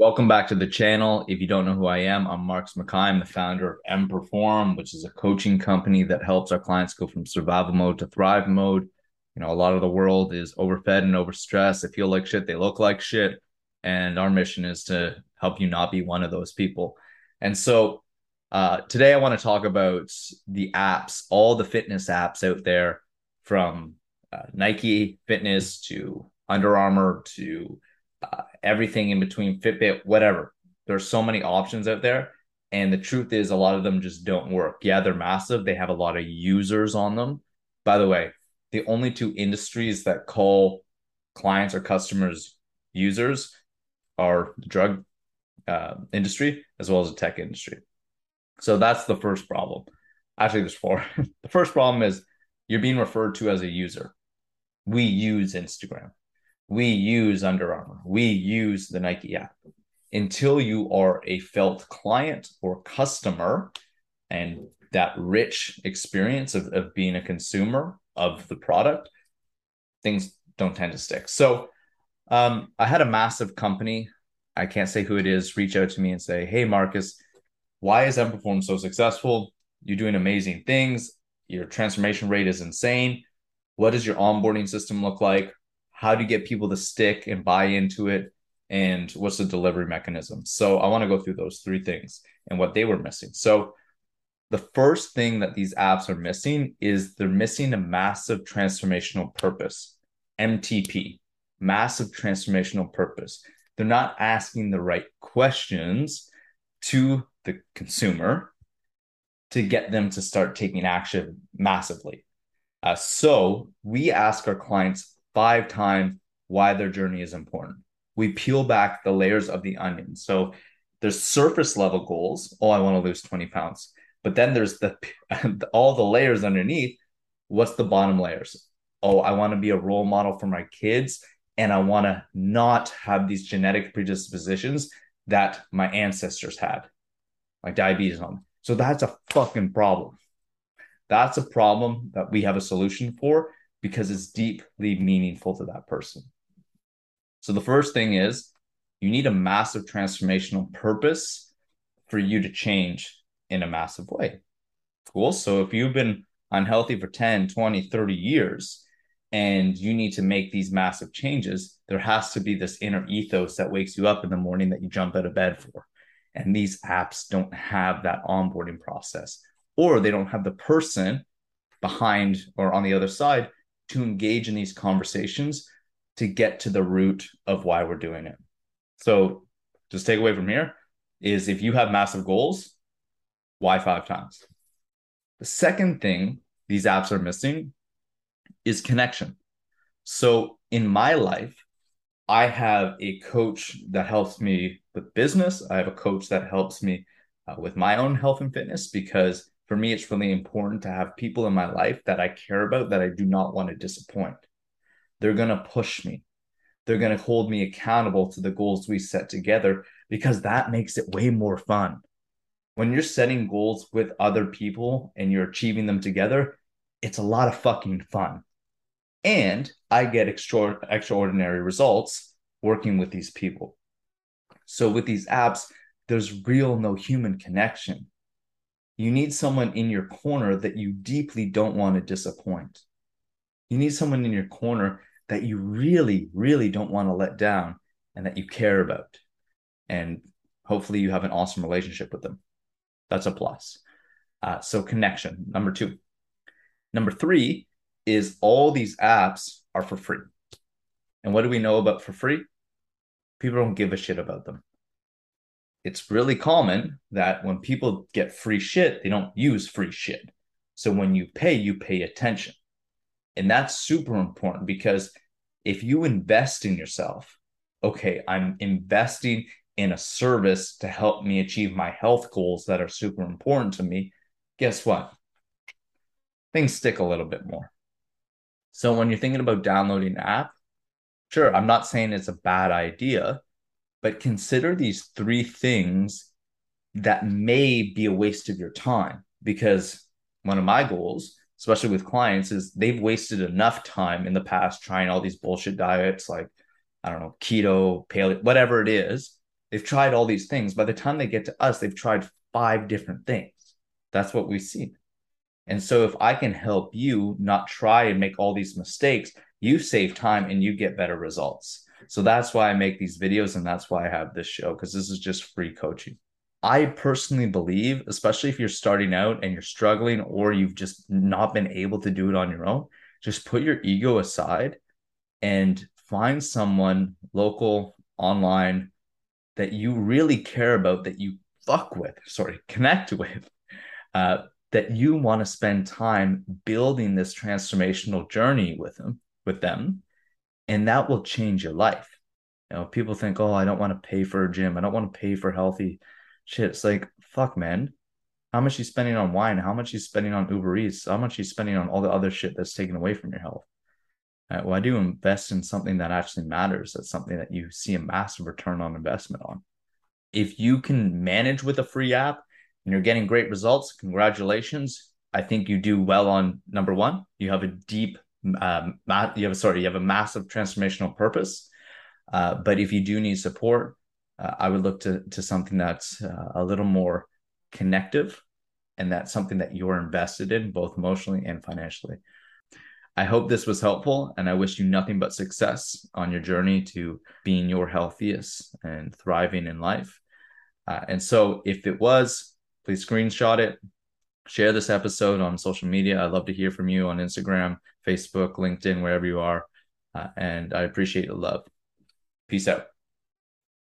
Welcome back to the channel. If you don't know who I am, I'm Marcus McKay. I'm the founder of M Perform, which is a coaching company that helps our clients go from survival mode to thrive mode. You know, a lot of the world is overfed and overstressed. They feel like shit, they look like shit. And our mission is to help you not be one of those people. And so uh, today I want to talk about the apps, all the fitness apps out there from uh, Nike Fitness to Under Armour to uh, everything in between, Fitbit, whatever. There's so many options out there. And the truth is, a lot of them just don't work. Yeah, they're massive. They have a lot of users on them. By the way, the only two industries that call clients or customers users are the drug uh, industry as well as the tech industry. So that's the first problem. Actually, there's four. the first problem is you're being referred to as a user. We use Instagram we use Under Armour, we use the Nike app. Until you are a felt client or customer and that rich experience of, of being a consumer of the product, things don't tend to stick. So um, I had a massive company, I can't say who it is, reach out to me and say, Hey, Marcus, why is M Perform so successful? You're doing amazing things. Your transformation rate is insane. What does your onboarding system look like? How do you get people to stick and buy into it and what's the delivery mechanism. So i want to go through those three things and what they were missing. So the first thing that these apps are missing is they're missing a massive transformational purpose mtp massive transformational purpose. They're not asking the right questions to the consumer to get them to start taking action massively. Uh, so we ask our clients five times why their journey is important. We peel back the layers of the onion. So there's surface level goals. Oh, I want to lose 20 pounds. But then there's the all the layers underneath. What's the bottom layers? Oh, I want to be a role model for my kids and I want to not have these genetic predispositions that my ancestors had, like diabetes on. So that's a fucking problem. That's a problem that we have a solution for because it's deeply meaningful to that person. So the first thing is you need a massive transformational purpose for you to change in a massive way. Cool. So if you've been unhealthy for 10, 20, 30 years and you need to make these massive changes, there has to be this inner ethos that wakes you up in the morning that you jump out of bed for. And these apps don't have that onboarding process, or they don't have the person behind or on the other side to engage in these conversations to get to the root of why we're doing it. So, just take away from here is if you have massive goals, why five times? The second thing these apps are missing is connection. So, in my life, I have a coach that helps me with business. I have a coach that helps me uh, with my own health and fitness because for me, it's really important to have people in my life that I care about that I do not want to disappoint. They're going to push me. They're going to hold me accountable to the goals we set together because that makes it way more fun. When you're setting goals with other people and you're achieving them together, it's a lot of fucking fun. And I get extra- extraordinary results working with these people. So with these apps, there's real no human connection you need someone in your corner that you deeply don't want to disappoint. You need someone in your corner that you really, really don't want to let down and that you care about. And hopefully you have an awesome relationship with them. That's a plus. Uh, so, connection, number two. Number three is all these apps are for free. And what do we know about for free? People don't give a shit about them it's really common that when people get free shit, they don't use free shit. So when you pay, you pay attention. And that's super important because if you invest in yourself, okay, I'm investing in a service to help me achieve my health goals that are super important to me, guess what? Things stick a little bit more. So when you're thinking about downloading an app, sure, I'm not saying it's a bad idea, but consider these three things that may be a waste of your time because one of my goals especially with clients is they've wasted enough time in the past trying all these bullshit diets like i don't know keto paleo whatever it is They've tried all these things. By the time they get to us, they've tried five different things. That's what we see. And so if I can help you not try and make all these mistakes, you save time and you get better results. So that's why I make these videos and that's why I have this show because this is just free coaching. I personally believe, especially if you're starting out and you're struggling or you've just not been able to do it on your own, just put your ego aside and find someone local, online that you really care about, that you fuck with, sorry, connect with, uh, that you want to spend time building this transformational journey with them, with them, and that will change your life. You know, people think, oh, I don't want to pay for a gym, I don't want to pay for healthy shit. It's like, fuck, man. How much you spending on wine? How much you spending on Uber Eats? How much you spending on all the other shit that's taken away from your health? Right, well, I do invest in something that actually matters. That's something that you see a massive return on investment on. If you can manage with a free app and you're getting great results, congratulations. I think you do well on number one. You have a deep, um, you have a, sorry, you have a massive transformational purpose. Uh, but if you do need support, uh, I would look to to something that's uh, a little more connective, and that's something that you're invested in both emotionally and financially. I hope this was helpful, and I wish you nothing but success on your journey to being your healthiest and thriving in life. Uh, and so, if it was, please screenshot it, share this episode on social media. I'd love to hear from you on Instagram, Facebook, LinkedIn, wherever you are. Uh, and I appreciate the love. Peace out.